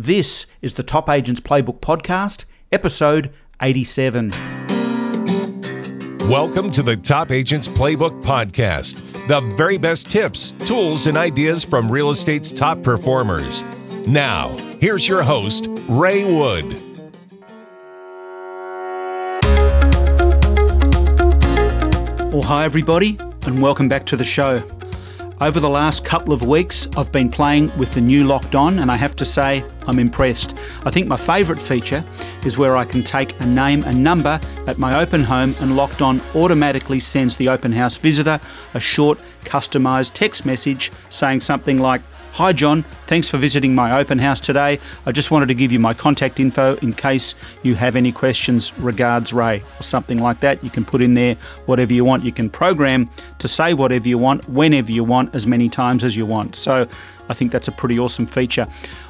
This is the Top Agents Playbook Podcast, episode 87. Welcome to the Top Agents Playbook Podcast, the very best tips, tools, and ideas from real estate's top performers. Now, here's your host, Ray Wood. Well, hi, everybody, and welcome back to the show. Over the last couple of weeks, I've been playing with the new Locked On, and I have to say, I'm impressed. I think my favourite feature is where I can take a name and number at my open home, and Locked On automatically sends the open house visitor a short, customised text message saying something like, Hi, John. Thanks for visiting my open house today. I just wanted to give you my contact info in case you have any questions. Regards, Ray, or something like that. You can put in there whatever you want. You can program to say whatever you want, whenever you want, as many times as you want. So I think that's a pretty awesome feature.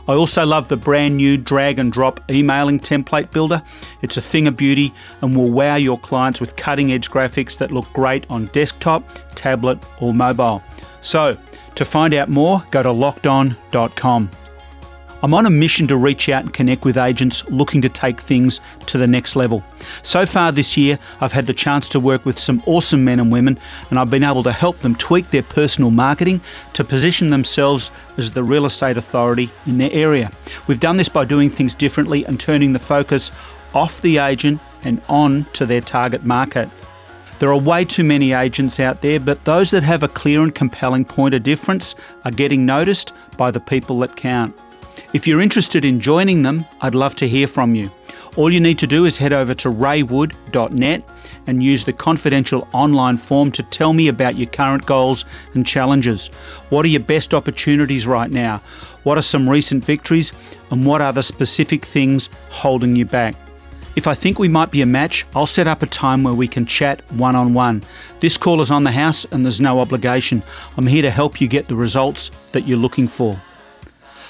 I also love the brand new drag and drop emailing template builder. It's a thing of beauty and will wow your clients with cutting edge graphics that look great on desktop, tablet, or mobile. So, to find out more, go to lockedon.com. I'm on a mission to reach out and connect with agents looking to take things to the next level. So far this year, I've had the chance to work with some awesome men and women, and I've been able to help them tweak their personal marketing to position themselves as the real estate authority in their area. We've done this by doing things differently and turning the focus off the agent and on to their target market. There are way too many agents out there, but those that have a clear and compelling point of difference are getting noticed by the people that count. If you're interested in joining them, I'd love to hear from you. All you need to do is head over to raywood.net and use the confidential online form to tell me about your current goals and challenges. What are your best opportunities right now? What are some recent victories? And what are the specific things holding you back? If I think we might be a match, I'll set up a time where we can chat one on one. This call is on the house and there's no obligation. I'm here to help you get the results that you're looking for.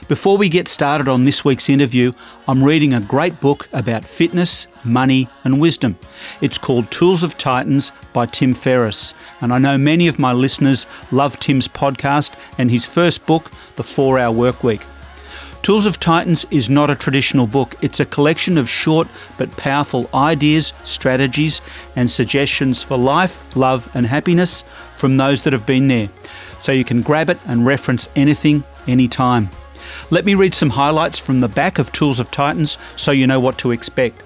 Before we get started on this week's interview, I'm reading a great book about fitness, money, and wisdom. It's called Tools of Titans by Tim Ferriss. And I know many of my listeners love Tim's podcast and his first book, The 4 Hour Workweek. Tools of Titans is not a traditional book. It's a collection of short but powerful ideas, strategies, and suggestions for life, love, and happiness from those that have been there. So you can grab it and reference anything, anytime. Let me read some highlights from the back of Tools of Titans so you know what to expect.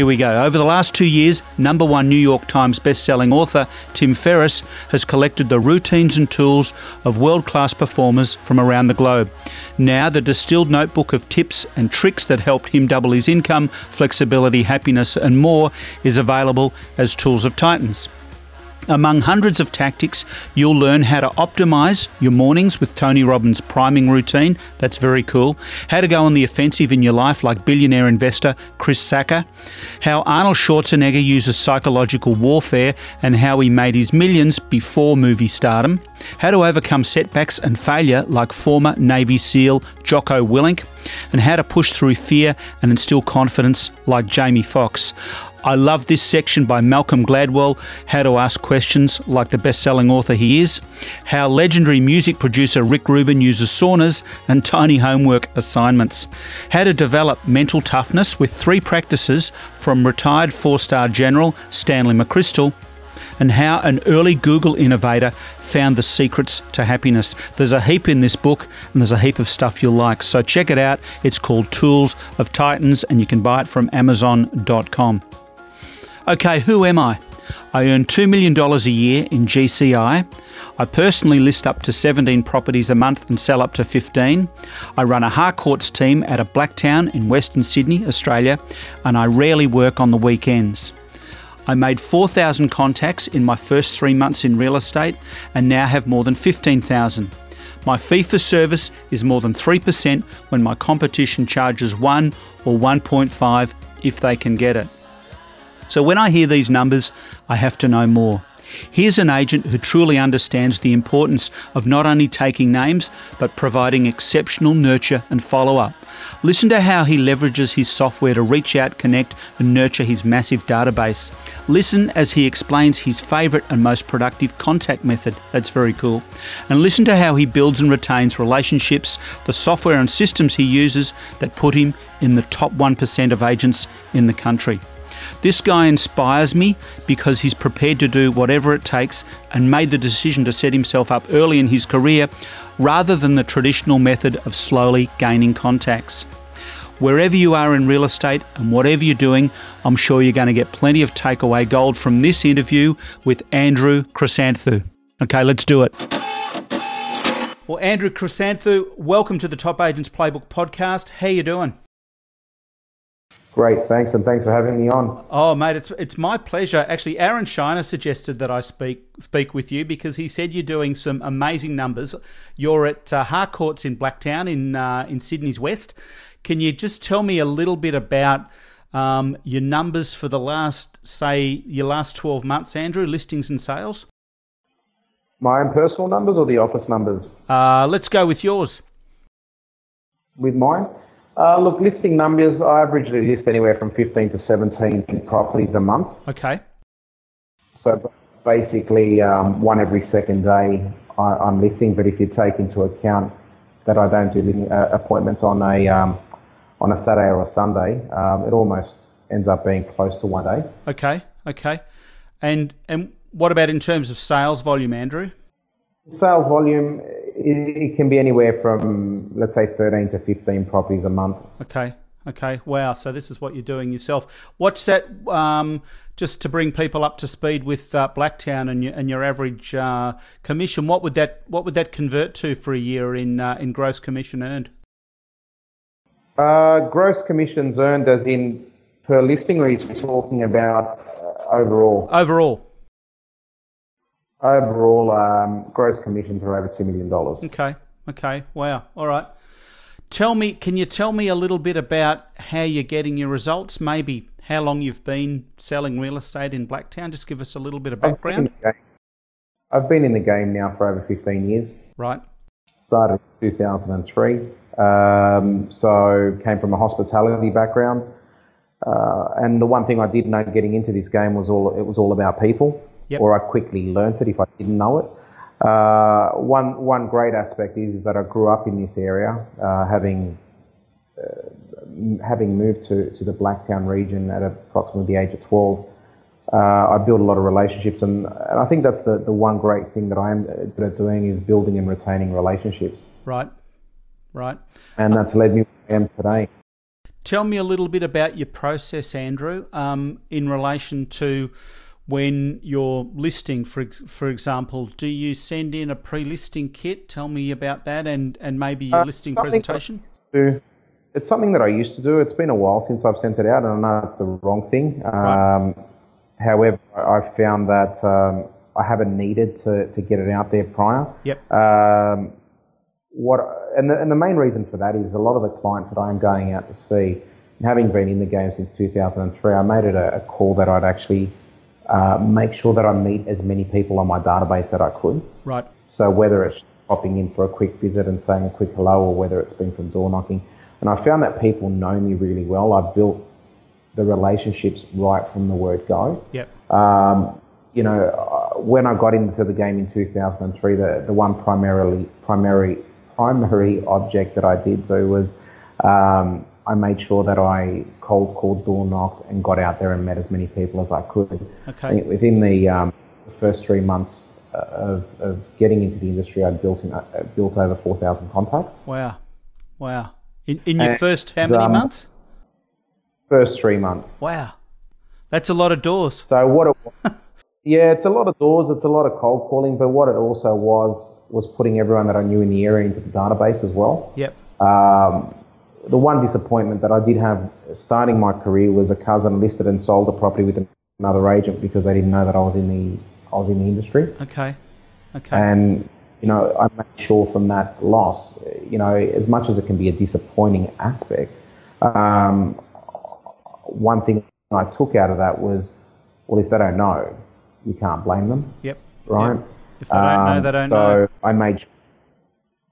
Here we go. Over the last two years, number one New York Times best-selling author Tim Ferriss has collected the routines and tools of world-class performers from around the globe. Now, the distilled notebook of tips and tricks that helped him double his income, flexibility, happiness, and more is available as Tools of Titans. Among hundreds of tactics, you'll learn how to optimize your mornings with Tony Robbins' priming routine. That's very cool. How to go on the offensive in your life, like billionaire investor Chris Sacca. How Arnold Schwarzenegger uses psychological warfare and how he made his millions before movie stardom. How to overcome setbacks and failure, like former Navy SEAL Jocko Willink. And how to push through fear and instill confidence, like Jamie Foxx. I love this section by Malcolm Gladwell, How to Ask Questions like the best selling author he is, how legendary music producer Rick Rubin uses saunas and tiny homework assignments, how to develop mental toughness with three practices from retired four star general Stanley McChrystal, and how an early Google innovator found the secrets to happiness. There's a heap in this book and there's a heap of stuff you'll like. So check it out. It's called Tools of Titans and you can buy it from Amazon.com. Okay, who am I? I earn $2 million a year in GCI. I personally list up to 17 properties a month and sell up to 15. I run a Harcourts team at a Blacktown in Western Sydney, Australia, and I rarely work on the weekends. I made 4,000 contacts in my first three months in real estate and now have more than 15,000. My fee for service is more than 3% when my competition charges 1 or 1.5 if they can get it. So when I hear these numbers, I have to know more. Here's an agent who truly understands the importance of not only taking names, but providing exceptional nurture and follow up. Listen to how he leverages his software to reach out, connect, and nurture his massive database. Listen as he explains his favourite and most productive contact method. That's very cool. And listen to how he builds and retains relationships, the software and systems he uses that put him in the top 1% of agents in the country. This guy inspires me because he's prepared to do whatever it takes and made the decision to set himself up early in his career rather than the traditional method of slowly gaining contacts. Wherever you are in real estate and whatever you're doing, I'm sure you're going to get plenty of takeaway gold from this interview with Andrew Chrysanthou. Okay, let's do it. Well, Andrew Chrysanthou, welcome to the Top Agents Playbook podcast. How you doing? Great, thanks, and thanks for having me on. Oh, mate, it's it's my pleasure. Actually, Aaron Shiner suggested that I speak speak with you because he said you're doing some amazing numbers. You're at uh, Harcourts in Blacktown in uh, in Sydney's West. Can you just tell me a little bit about um, your numbers for the last, say, your last twelve months, Andrew, listings and sales? My own personal numbers or the office numbers? Uh, let's go with yours. With mine. Uh, look, listing numbers, I average list anywhere from 15 to 17 properties a month. Okay. So basically, um, one every second day I, am listing, but if you take into account that I don't do uh, appointments on a, um, on a Saturday or a Sunday, um, it almost ends up being close to one day. Okay, okay. And, and what about in terms of sales volume, Andrew? Sales volume, it, can be anywhere from, let's say, 13 to 15 properties a month. Okay. Okay. Wow. So this is what you're doing yourself. What's that? Um, just to bring people up to speed with uh, Blacktown and your and your average uh, commission. What would that What would that convert to for a year in uh, in gross commission earned? Uh, gross commissions earned, as in per listing, or are you talking about uh, overall? Overall. Overall, um, gross commissions are over $2 million. Okay. Okay. Wow. All right. Tell me, can you tell me a little bit about how you're getting your results? Maybe how long you've been selling real estate in Blacktown? Just give us a little bit of background. I've been in the game now for over 15 years. Right. Started in 2003. Um, so came from a hospitality background. Uh, and the one thing I did know getting into this game was all it was all about people yep. or I quickly learnt it if I didn't know it. Uh, one one great aspect is, is, that I grew up in this area, uh, having uh, having moved to, to the Blacktown region at approximately the age of 12. Uh, I built a lot of relationships, and, and I think that's the, the one great thing that I am good at doing is building and retaining relationships. Right, right. And that's led me where I am today. Tell me a little bit about your process, Andrew, um, in relation to when you're listing, for for example, do you send in a pre-listing kit? Tell me about that, and and maybe your uh, listing presentation. It's something that I used to do. It's been a while since I've sent it out, and I know it's the wrong thing. Right. Um, however, I've found that um, I haven't needed to, to get it out there prior. Yep. Um, what and the, and the main reason for that is a lot of the clients that I'm going out to see, having been in the game since 2003, I made it a, a call that I'd actually uh, make sure that I meet as many people on my database that I could. Right. So whether it's popping in for a quick visit and saying a quick hello, or whether it's been from door knocking, and I found that people know me really well. I've built the relationships right from the word go. Yep. Um, you know, uh, when I got into the game in 2003, the, the one primarily primary primary object that I did so was um, I made sure that I cold called, door knocked, and got out there and met as many people as I could. Okay. Within the um, first three months uh, of, of, getting into the industry, I'd built in, uh, built over four thousand contacts. Wow, wow! In, in your and, first how many um, months? First three months. Wow, that's a lot of doors. So what? It, yeah, it's a lot of doors. It's a lot of cold calling, but what it also was was putting everyone that I knew in the area into the database as well. Yep. Um, the one disappointment that I did have starting my career was a cousin listed and sold a property with another agent because they didn't know that I was in the I was in the industry. Okay. Okay. And you know, I made sure from that loss, you know, as much as it can be a disappointing aspect, um, one thing I took out of that was, well, if they don't know, you can't blame them. Yep. Right. Yep. If they don't know, they don't so know. So I made.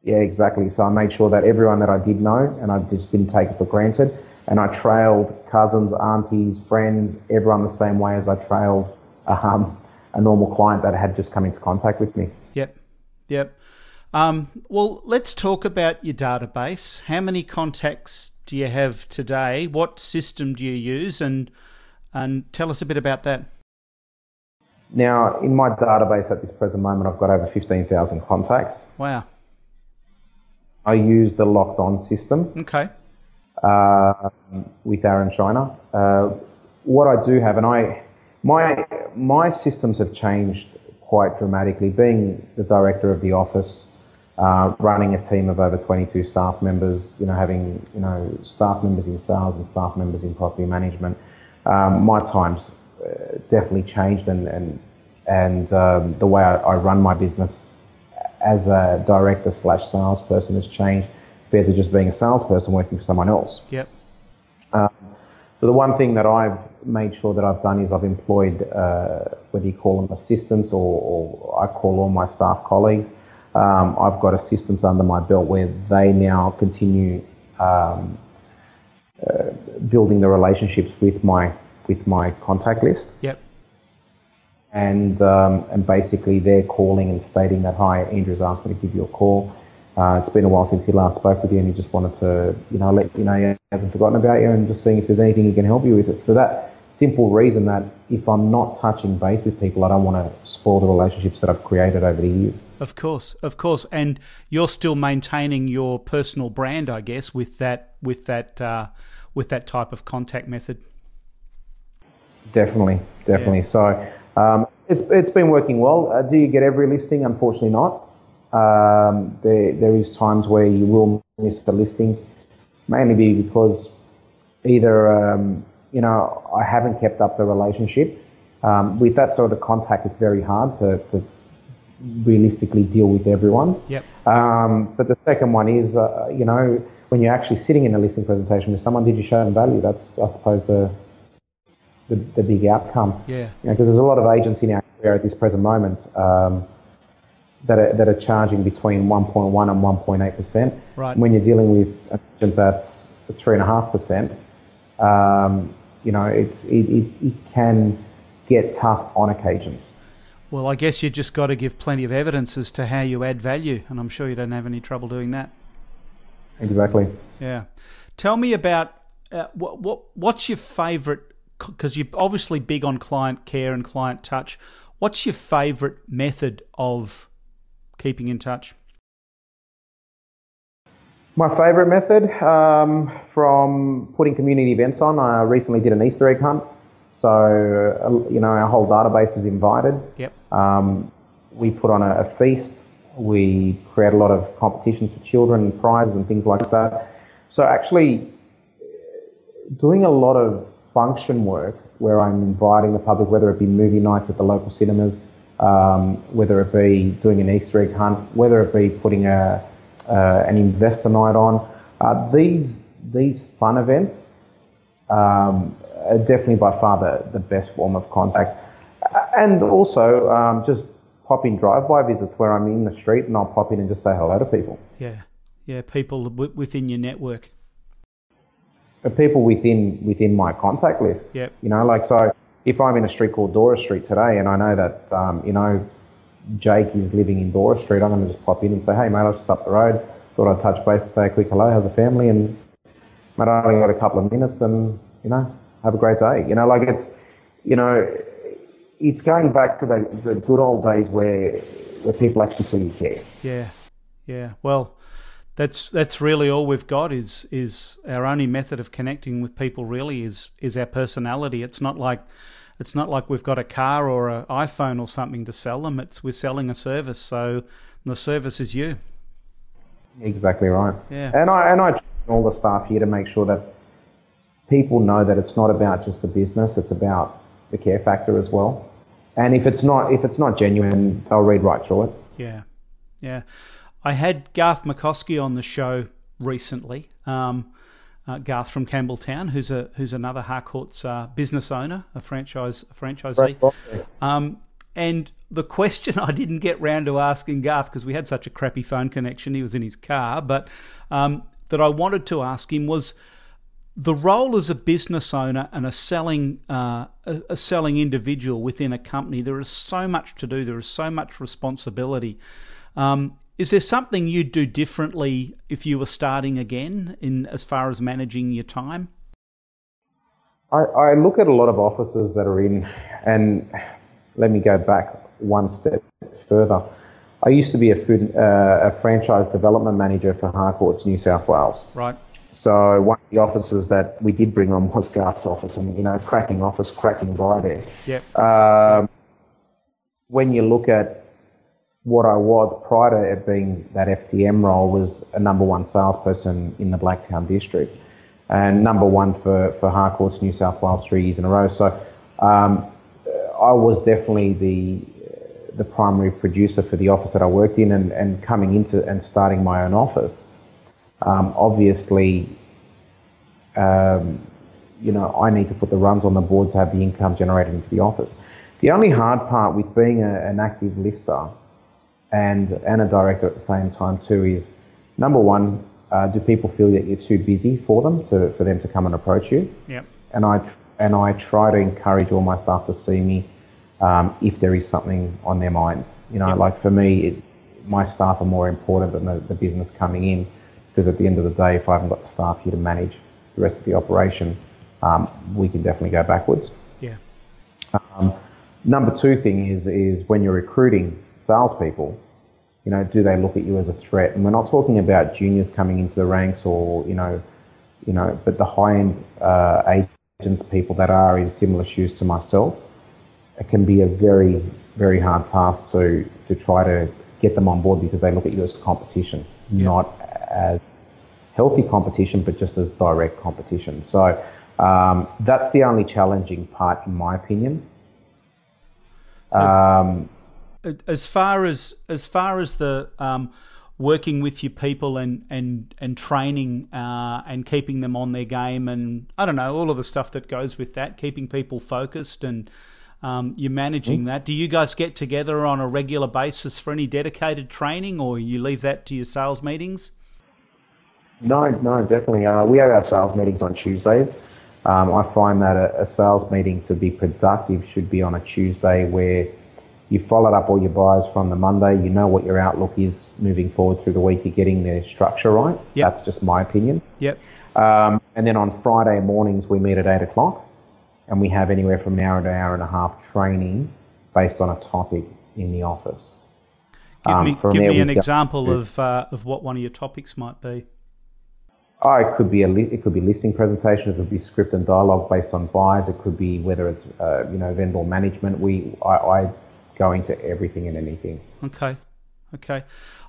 Yeah, exactly. So I made sure that everyone that I did know, and I just didn't take it for granted, and I trailed cousins, aunties, friends, everyone the same way as I trailed um, a normal client that had just come into contact with me. Yep. Yep. Um, well, let's talk about your database. How many contacts do you have today? What system do you use? And and tell us a bit about that. Now, in my database at this present moment, I've got over 15,000 contacts. Wow. I use the locked on system. Okay. Uh, with Aaron Shiner. Uh, what I do have, and I, my my systems have changed quite dramatically. Being the director of the office, uh, running a team of over 22 staff members, you know, having you know staff members in sales and staff members in property management, um, my times uh, definitely changed, and and and um, the way I, I, run my business as a director slash salesperson has changed compared to just being a salesperson working for someone else. Yep. Um, so the one thing that I've made sure that I've done is I've employed uh, whether you call them assistants or, or, I call all my staff colleagues. Um, I've got assistants under my belt where they now continue um, uh, building the relationships with my with my contact list. Yep. And um, and basically they're calling and stating that hi, Andrew's asked me to give you a call. Uh, it's been a while since he last spoke with you, and he just wanted to, you know, let you know he hasn't forgotten about you, and just seeing if there's anything he can help you with. It for that simple reason that if I'm not touching base with people, I don't want to spoil the relationships that I've created over the years. Of course, of course, and you're still maintaining your personal brand, I guess, with that, with that, uh, with that type of contact method. Definitely, definitely. Yeah. So um, it's it's been working well. Uh, do you get every listing? Unfortunately, not. Um, there, there is times where you will miss the listing, mainly be because either um, you know I haven't kept up the relationship. Um, with that sort of contact, it's very hard to, to realistically deal with everyone. Yep. Um, but the second one is, uh, you know, when you're actually sitting in a listing presentation with someone, did you show them value? That's, I suppose, the the, the big outcome. Yeah. Because you know, there's a lot of agents in our area at this present moment. Um, that are, that are charging between 1.1 and 1.8 percent. Right. When you're dealing with an agent that's three and a half percent, um, you know, it's it, it, it can get tough on occasions. Well, I guess you just got to give plenty of evidence as to how you add value, and I'm sure you don't have any trouble doing that. Exactly. Yeah. Tell me about uh, what what what's your favourite? Because you're obviously big on client care and client touch. What's your favourite method of keeping in touch? My favourite method um, from putting community events on, I recently did an Easter egg hunt. So, uh, you know, our whole database is invited. Yep. Um, we put on a, a, feast. We create a lot of competitions for children and prizes and things like that. So, actually, doing a lot of function work where I'm inviting the public, whether it be movie nights at the local cinemas, um, whether it be doing an Easter egg hunt, whether it be putting a, uh, an investor night on. Uh, these these fun events um, are definitely by far the, the best form of contact. And also um, just pop in drive-by visits where I'm in the street and I'll pop in and just say hello to people. Yeah, yeah, people within your network. People within within my contact list. Yeah. You know, like so if I'm in a street called Dora Street today and I know that, um, you know, Jake is living in Dora Street, I'm going to just pop in and say, hey, mate, I was just up the road. Thought I'd touch base, say a quick hello, how's the family? And, mate, I only got a couple of minutes and, you know, have a great day. You know, like it's, you know, it's going back to the, the good old days where, where people actually see you care. Yeah, yeah. Well, that's that's really all we've got is is our only method of connecting with people really is is our personality. It's not like it's not like we've got a car or an iPhone or something to sell them. It's we're selling a service. So the service is you. Exactly right. Yeah. And I and I train all the staff here to make sure that people know that it's not about just the business it's about the care factor as well. And if it's not if it's not genuine they'll read right through it. Yeah. Yeah I had Garth McCoskey on the show recently. Um, uh, Garth from Campbelltown, who's a who's another Harcourt's uh, business owner, a franchise a franchisee. Um, and the question I didn't get round to asking Garth because we had such a crappy phone connection, he was in his car, but um, that I wanted to ask him was the role as a business owner and a selling uh, a, a, selling individual within a company. There is so much to do. There is so much responsibility. Um, is there something you'd do differently if you were starting again in as far as managing your time? I, I look at a lot of offices that are in, and let me go back one step further. I used to be a food uh, a franchise development manager for Harcourts New South Wales. Right. So one of the offices that we did bring on was Garth's office, and you know, cracking office, cracking by there. Yep. Um, when you look at what I was prior to it being that FDM role was a number one salesperson in the Blacktown district, and number one for for Harcourts New South Wales three years in a row. So um, I was definitely the the primary producer for the office that I worked in, and, and coming into and starting my own office um, obviously, um, you know, I need to put the runs on the board to have the income generated into the office. The only hard part with being a, an active lister and and a director at the same time too is number one, uh, do people feel that you're too busy for them to for them to come and approach you? Yep. And I and I try to encourage all my staff to see me um, if there is something on their minds. You know, yep. like for me, it, my staff are more important than the, the business coming in because at the end of the day, if I haven't got the staff here to manage the rest of the operation, um, we can definitely go backwards. Yeah. Um, number two thing is is when you're recruiting salespeople, you know, do they look at you as a threat? And we're not talking about juniors coming into the ranks or you know, you know, but the high end uh, agents, people that are in similar shoes to myself, it can be a very very hard task to to try to get them on board because they look at you as competition, yeah. not as healthy competition, but just as direct competition. So um, that's the only challenging part, in my opinion. Um, as far as as far as the um, working with your people and and and training uh, and keeping them on their game and I don't know all of the stuff that goes with that, keeping people focused and um, you're managing mm-hmm. that. Do you guys get together on a regular basis for any dedicated training, or you leave that to your sales meetings? No, no, definitely. Uh, we have our sales meetings on Tuesdays. Um, I find that a, a, sales meeting to be productive should be on a Tuesday where you followed up all your buyers from the Monday. You know what your outlook is moving forward through the week. You're getting the structure right. Yep. That's just my opinion. Yep. Um, and then on Friday mornings we meet at eight o'clock, and we have anywhere from an hour to an hour and a half training based on a topic in the office. Give um, me, give me an example of uh, of what one of your topics might be. Oh, it could be a it could be listing presentation. It could be script and dialogue based on buys. It could be whether it's uh, you know vendor management. We I, I go to everything and anything. Okay, okay.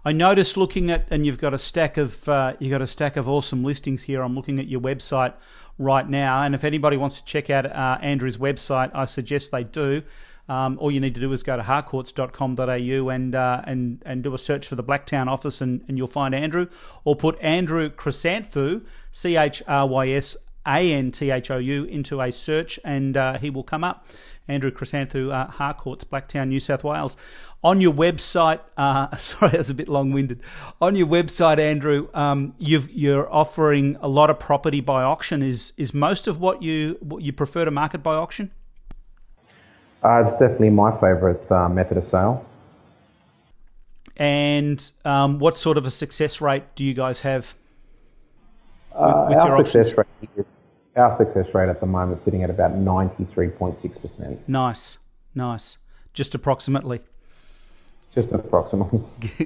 I noticed looking at and you've got a stack of uh, you've got a stack of awesome listings here. I'm looking at your website right now, and if anybody wants to check out uh, Andrew's website, I suggest they do. Um, all you need to do is go to harcourts.com.au and uh, and and do a search for the Blacktown office, and, and you'll find Andrew. Or put Andrew Chrysanthou, C H R Y S A N T H O U, into a search, and uh, he will come up. Andrew Chrysanthou, uh, Harcourts, Blacktown, New South Wales. On your website, uh, sorry, that was a bit long-winded. On your website, Andrew, um, you are offering a lot of property by auction. Is is most of what you what you prefer to market by auction? Uh, it's definitely my favourite uh, method of sale. And um, what sort of a success rate do you guys have? With, uh, with our success rate, our success rate at the moment is sitting at about ninety three point six percent. Nice, nice. Just approximately. Just approximately.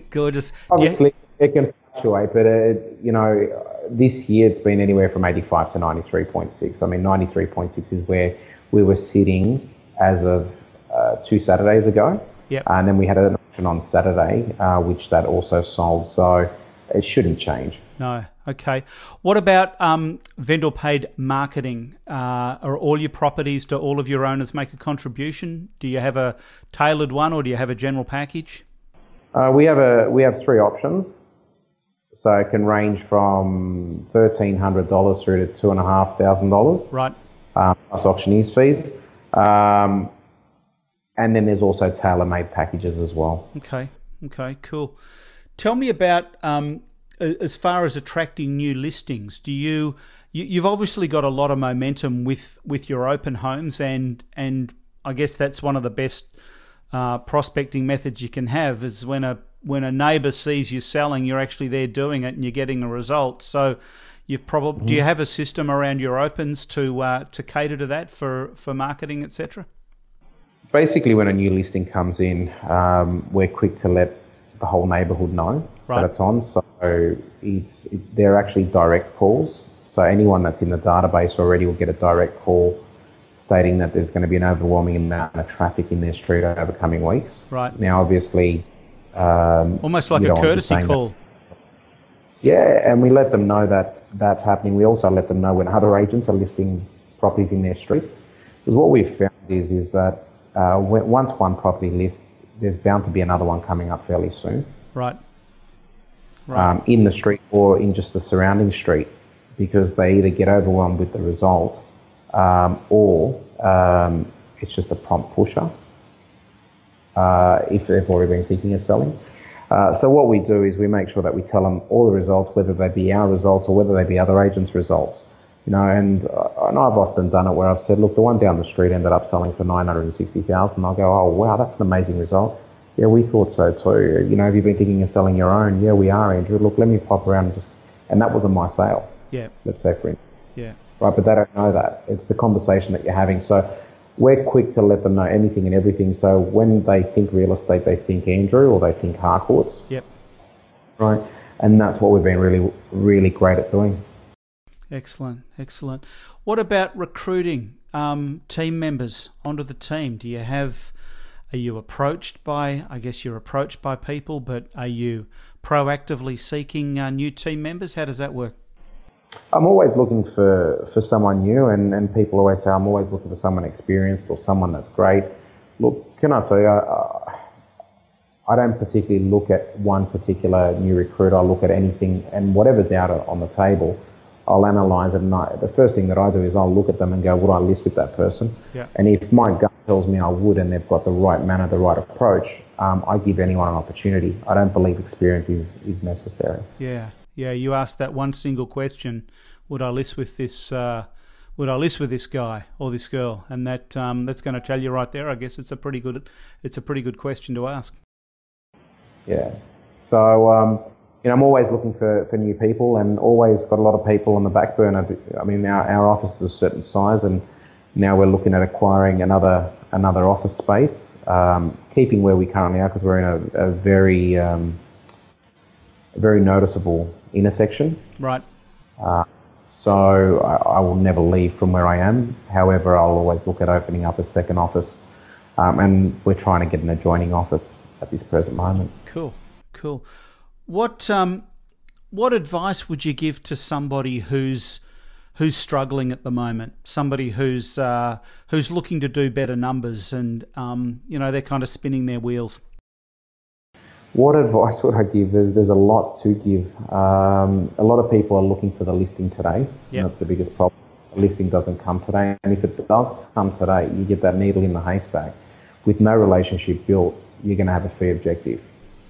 Gorgeous. Obviously, yeah. it can fluctuate, but it, you know, this year it's been anywhere from eighty five to ninety three point six. I mean, ninety three point six is where we were sitting as of uh, two Saturdays ago. Yep. And then we had an auction on Saturday, uh, which that also sold. So it shouldn't change. No. Okay. What about um, vendor paid marketing? Uh, are all your properties, do all of your owners make a contribution? Do you have a tailored one or do you have a general package? Uh, we have a we have three options. So it can range from thirteen hundred dollars through to two and a half thousand dollars. Right. Um, plus auctioneer's fees. Um, and then there's also tailor-made packages as well. Okay, okay, cool. Tell me about um, as far as attracting new listings. Do you, you have obviously got a lot of momentum with with your open homes, and and I guess that's one of the best uh, prospecting methods you can have is when a when a neighbour sees you selling, you're actually there doing it and you're getting a result. So, you've probably mm-hmm. do you have a system around your opens to uh, to cater to that for for marketing, etc. Basically, when a new listing comes in, um, we're quick to let the whole neighbourhood know right. that it's on. So it's it, they're actually direct calls. So anyone that's in the database already will get a direct call stating that there's going to be an overwhelming amount of traffic in their street over coming weeks. Right. Now, obviously, um, almost like a courtesy call. That, yeah, and we let them know that that's happening. We also let them know when other agents are listing properties in their street. Because what we've found is is that uh, when, once one property lists, there's bound to be another one coming up fairly soon. Right. Right. Um, in the street or in just the surrounding street, because they either get overwhelmed with the result um, or um, it's just a prompt pusher uh, if they've already been thinking of selling. Uh, so what we do is we make sure that we tell them all the results, whether they be our results or whether they be other agents' results. You know, and, uh, and I've often done it where I've said, look, the one down the street ended up selling for nine hundred and sixty thousand. I'll go, oh wow, that's an amazing result. Yeah, we thought so too. You know, have you been thinking of selling your own? Yeah, we are, Andrew. Look, let me pop around and just, and that wasn't my sale. Yeah. Let's say, for instance. Yeah right? But they don't know that. It's the conversation that you're having. So we're quick to let them know anything and everything. So when they think real estate, they think Andrew or they think Harcourts. Yep. Right. And that's what we've been really, really great at doing. Excellent, excellent. What about recruiting um, team members onto the team? Do you have? Are you approached by? I guess you're approached by people, but are you proactively seeking uh, new team members? How does that work? I'm always looking for, for someone new, and, and people always say I'm always looking for someone experienced or someone that's great. Look, can I tell you, I, I don't particularly look at one particular new recruit. I look at anything and whatever's out on the table, I'll analyze it. And I, the first thing that I do is I'll look at them and go, would I list with that person? Yeah. And if my gut tells me I would and they've got the right manner, the right approach, um, I give anyone an opportunity. I don't believe experience is, is necessary. Yeah. Yeah, you asked that one single question: Would I list with this? Uh, would I list with this guy or this girl? And that um, that's going to tell you right there. I guess it's a pretty good it's a pretty good question to ask. Yeah. So um, you know, I'm always looking for, for new people, and always got a lot of people on the back burner. I mean, our our office is a certain size, and now we're looking at acquiring another another office space, um, keeping where we currently are because we're in a, a very um, very noticeable intersection. Right. Uh, so I, I, will never leave from where I am. However, I'll always look at opening up a second office, um, and we're trying to get an adjoining office at this present moment. Cool, cool. What um, what advice would you give to somebody who's who's struggling at the moment? Somebody who's uh, who's looking to do better numbers, and um, you know they're kind of spinning their wheels. What advice would I give? Is there's a lot to give. Um, a lot of people are looking for the listing today. Yep. that's the biggest problem. The listing doesn't come today. And if it does come today, you get that needle in the haystack. With no relationship built, you're going to have a fee objective.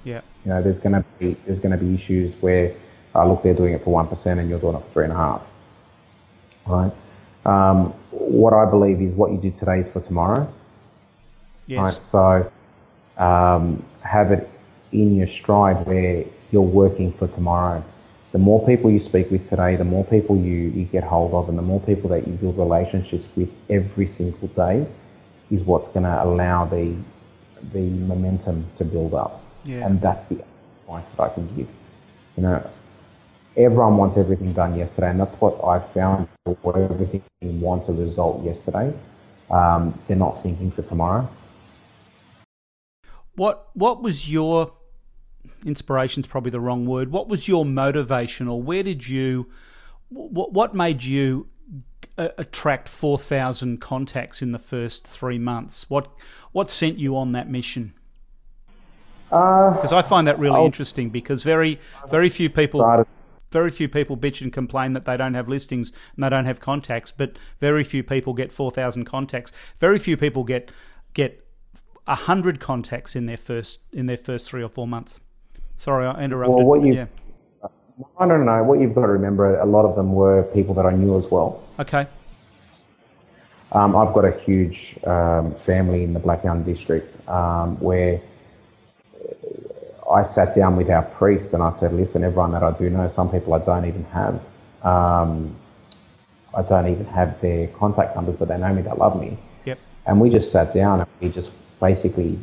Yeah. You know, there's going to be there's going to be issues where, uh, look, they're doing it for one percent and you're doing it for three and a half. Right. Um, what I believe is what you do today is for tomorrow. Yes. Right. So um, have it in your stride where you're working for tomorrow. The more people you speak with today, the more people you, you get hold of, and the more people that you build relationships with every single day is what's going to allow the the momentum to build up. Yeah. And that's the advice that I can give. You know, everyone wants everything done yesterday, and that's what I found. Everything wants a result yesterday, um, they're not thinking for tomorrow. What What was your inspiration's probably the wrong word. What was your motivation, or where did you, what, what made you attract 4,000 contacts in the first three months? What, what sent you on that mission? Because uh, I find that really I'll, interesting because very, very few people. Started. Very few people bitch and complain that they don't have listings and they don't have contacts, but very few people get 4,000 contacts. Very few people get get a hundred contacts in their first in their first three or four months. Sorry, I interrupted. Well, what you, yeah. I don't know. What you've got to remember, a lot of them were people that I knew as well. Okay. Um, I've got a huge um, family in the Blacktown district um, where I sat down with our priest and I said, listen, everyone that I do know, some people I don't even have. Um, I don't even have their contact numbers, but they know me, they love me. Yep. And we just sat down and we just basically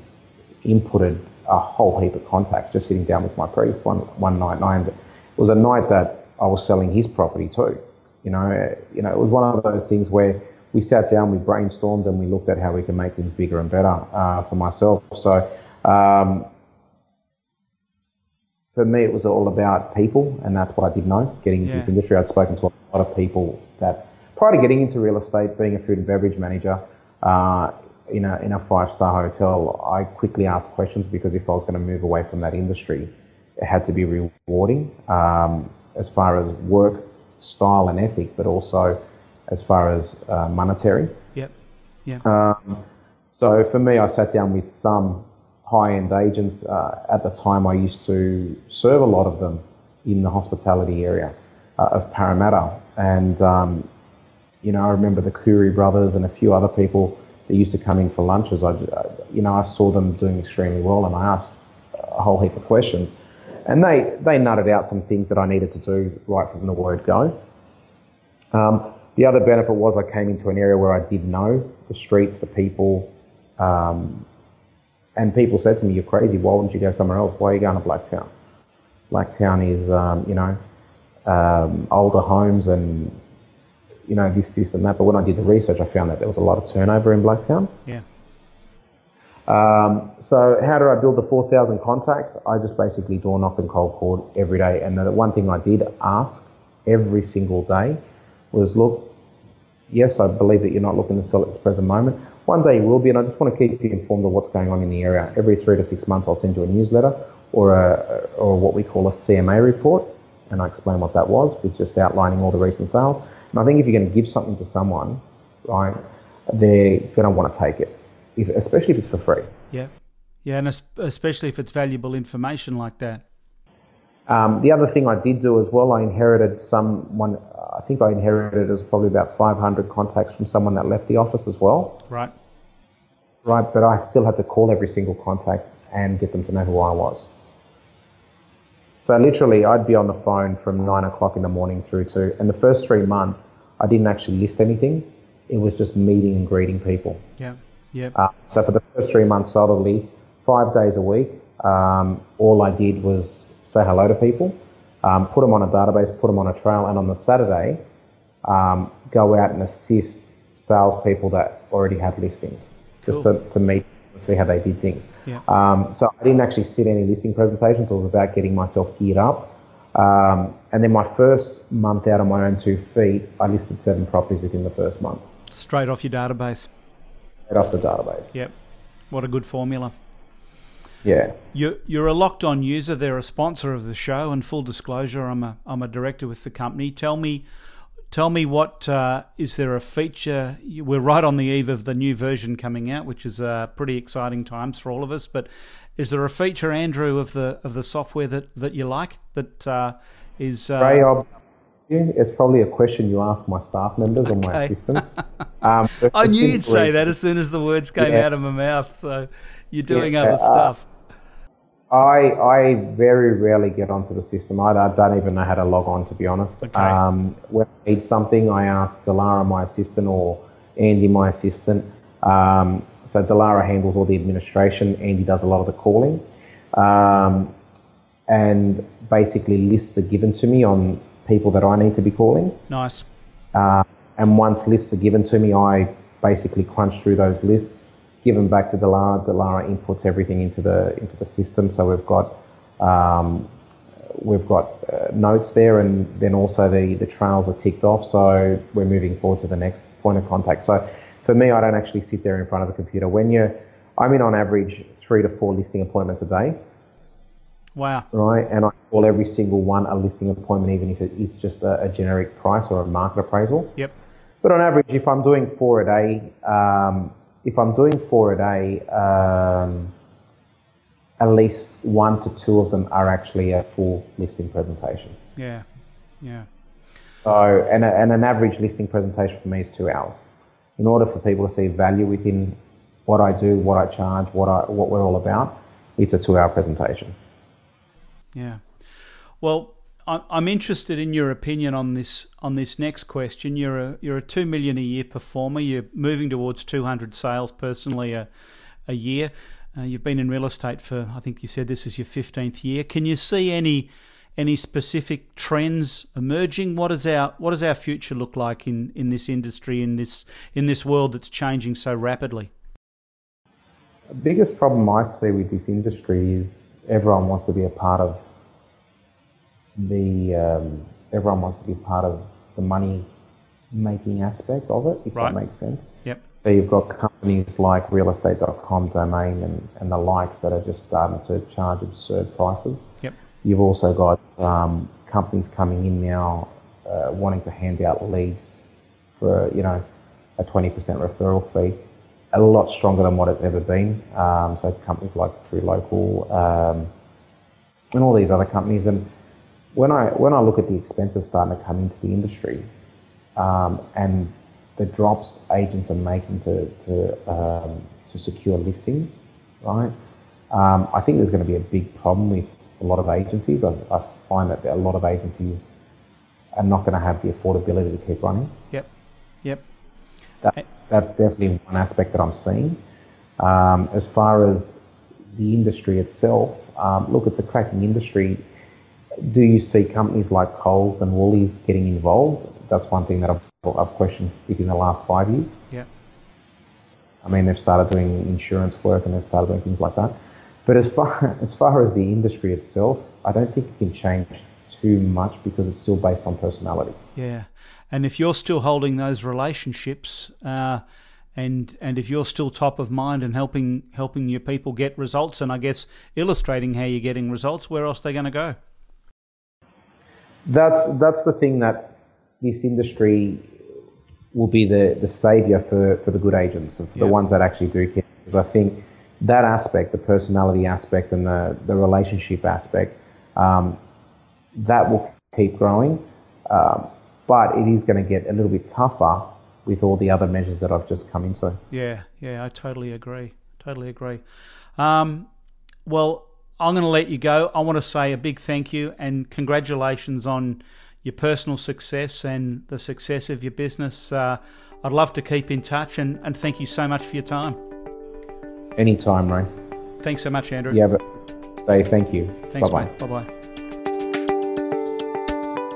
inputted a whole heap of contacts just sitting down with my priest one one night. And it was a night that I was selling his property too. You know, you know, it was one of those things where we sat down, we brainstormed, and we looked at how we can make things bigger and better uh, for myself. So. Um, for me, it was all about people, and that's what I did know. Getting into yeah. this industry, I'd spoken to a lot of people that prior to getting into real estate, being a food and beverage manager uh, in a in a five star hotel, I quickly asked questions because if I was going to move away from that industry, it had to be rewarding um, as far as work style and ethic, but also as far as uh, monetary. Yep. Yeah. Um, so for me, I sat down with some high-end agents. Uh, at the time, I used to serve a lot of them in the hospitality area uh, of Parramatta, and um, you know, I remember the Curry brothers and a few other people that used to come in for lunches. I, you know, I saw them doing extremely well, and I asked a whole heap of questions, and they they nutted out some things that I needed to do right from the word go. Um, the other benefit was I came into an area where I did know the streets, the people, um, and people said to me, "You're crazy. Why wouldn't you go somewhere else? Why are you going to Blacktown? Blacktown is, um, you know, um, older homes and you know this, this, and that." But when I did the research, I found that there was a lot of turnover in Blacktown. Yeah. Um, so how did I build the 4,000 contacts? I just basically door knocked and cold called every day. And the one thing I did ask every single day was, look, yes, I believe that you're not looking to sell at this present moment. One day you will be, and I just want to keep you informed of what's going on in the area. Every three to six months, I'll send you a newsletter or a, or what we call a CMA report, and I explain what that was, with just outlining all the recent sales. And I think if you're going to give something to someone, right, they're going to want to take it, if, especially if it's for free. Yeah, yeah, and especially if it's valuable information like that. Um, the other thing I did do as well, I inherited someone. I think I inherited it was probably about 500 contacts from someone that left the office as well. Right right? But I still had to call every single contact and get them to know who I was. So literally, I'd be on the phone from nine o'clock in the morning through to, and the first three months, I didn't actually list anything. It was just meeting and greeting people. Yeah, yeah. Uh, so for the first three months, solidly, five days a week, um, all I did was say hello to people, um, put them on a database, put them on a trail, and on the Saturday, um, go out and assist salespeople that already had listings just to, to meet and see how they did things. Yeah. Um, so I didn't actually sit any listing presentations. It was about getting myself geared up. Um, and then my first month out on my own two feet, I listed seven properties within the first month. Straight off your database. Straight off the database. Yep. What a good formula. Yeah. You're, you're a locked on user. They're a sponsor of the show. And full disclosure, I'm a, I'm a director with the company. Tell me Tell me what uh, is there a feature? We're right on the eve of the new version coming out, which is uh, pretty exciting times for all of us. But is there a feature, Andrew, of the of the software that, that you like that uh, is? Uh, Ray, it's probably a question you ask my staff members okay. or my assistants. Um, I knew you'd say that as soon as the words came yeah. out of my mouth. So you're doing yeah, other uh, stuff. I I very rarely get onto the system. I, I don't even know how to log on, to be honest. Okay. Um, when I need something, I ask Delara, my assistant, or Andy, my assistant. Um, so Delara handles all the administration. Andy does a lot of the calling. Um, and basically, lists are given to me on people that I need to be calling. Nice. Uh, and once lists are given to me, I basically crunch through those lists given back to Delara. Delara inputs everything into the into the system. So we've got um, we've got uh, notes there, and then also the the trails are ticked off. So we're moving forward to the next point of contact. So for me, I don't actually sit there in front of the computer. When you're, I'm in on average three to four listing appointments a day. Wow. Right, and I call every single one a listing appointment, even if it is just a, a generic price or a market appraisal. Yep. But on average, if I'm doing four a day, um, if I'm doing four a day, um, at least one to two of them are actually a full listing presentation. Yeah, yeah. So, and, a, and an average listing presentation for me is two hours. In order for people to see value within what I do, what I charge, what I what we're all about, it's a two-hour presentation. Yeah. Well, I'm interested in your opinion on this on this next question. You're a you're a two million a year performer. You're moving towards 200 sales personally a a year. Uh, you've been in real estate for I think you said this is your 15th year. Can you see any any specific trends emerging? What is our what does our future look like in, in this industry in this in this world that's changing so rapidly? The biggest problem I see with this industry is everyone wants to be a part of the um, everyone wants to be part of the money making aspect of it, if right. that makes sense. Yep. So you've got companies like realestate.com, domain, and, and the likes that are just starting to charge absurd prices. Yep. You've also got um, companies coming in now uh, wanting to hand out leads for you know a 20% referral fee, a lot stronger than what it's ever been. Um, so companies like True Local um, and all these other companies and when I when I look at the expenses starting to come into the industry, um, and the drops agents are making to to um, to secure listings, right? Um, I think there's going to be a big problem with a lot of agencies. I, I find that a lot of agencies are not going to have the affordability to keep running. Yep. Yep. That's that's definitely one aspect that I'm seeing. Um, as far as the industry itself, um, look, it's a cracking industry do you see companies like Coles and Woolies getting involved? That's one thing that I've, I've questioned within the last five years. Yeah. I mean, they've started doing insurance work and they've started doing things like that. But as far as far as the industry itself, I don't think it can change too much because it's still based on personality. Yeah, and if you're still holding those relationships, uh, and and if you're still top of mind and helping helping your people get results, and I guess illustrating how you're getting results, where else are they going to go? That's that's the thing that this industry will be the, the savior for, for the good agents and for yeah. the ones that actually do care. Because I think that aspect, the personality aspect and the, the relationship aspect, um, that will keep growing. Um, but it is going to get a little bit tougher with all the other measures that I've just come into. Yeah, yeah, I totally agree. Totally agree. Um, well, I'm going to let you go. I want to say a big thank you and congratulations on your personal success and the success of your business. Uh, I'd love to keep in touch and, and thank you so much for your time. Anytime, Ray. Thanks so much, Andrew. Yeah, but say thank you. Thanks, Bye bye. Bye bye.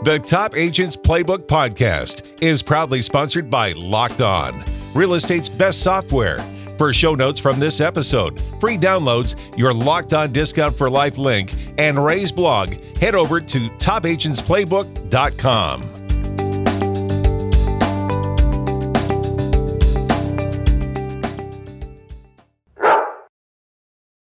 The Top Agents Playbook podcast is proudly sponsored by Locked On, real estate's best software for show notes from this episode, free downloads, your locked on discount for life link, and Ray's blog, head over to topagentsplaybook.com.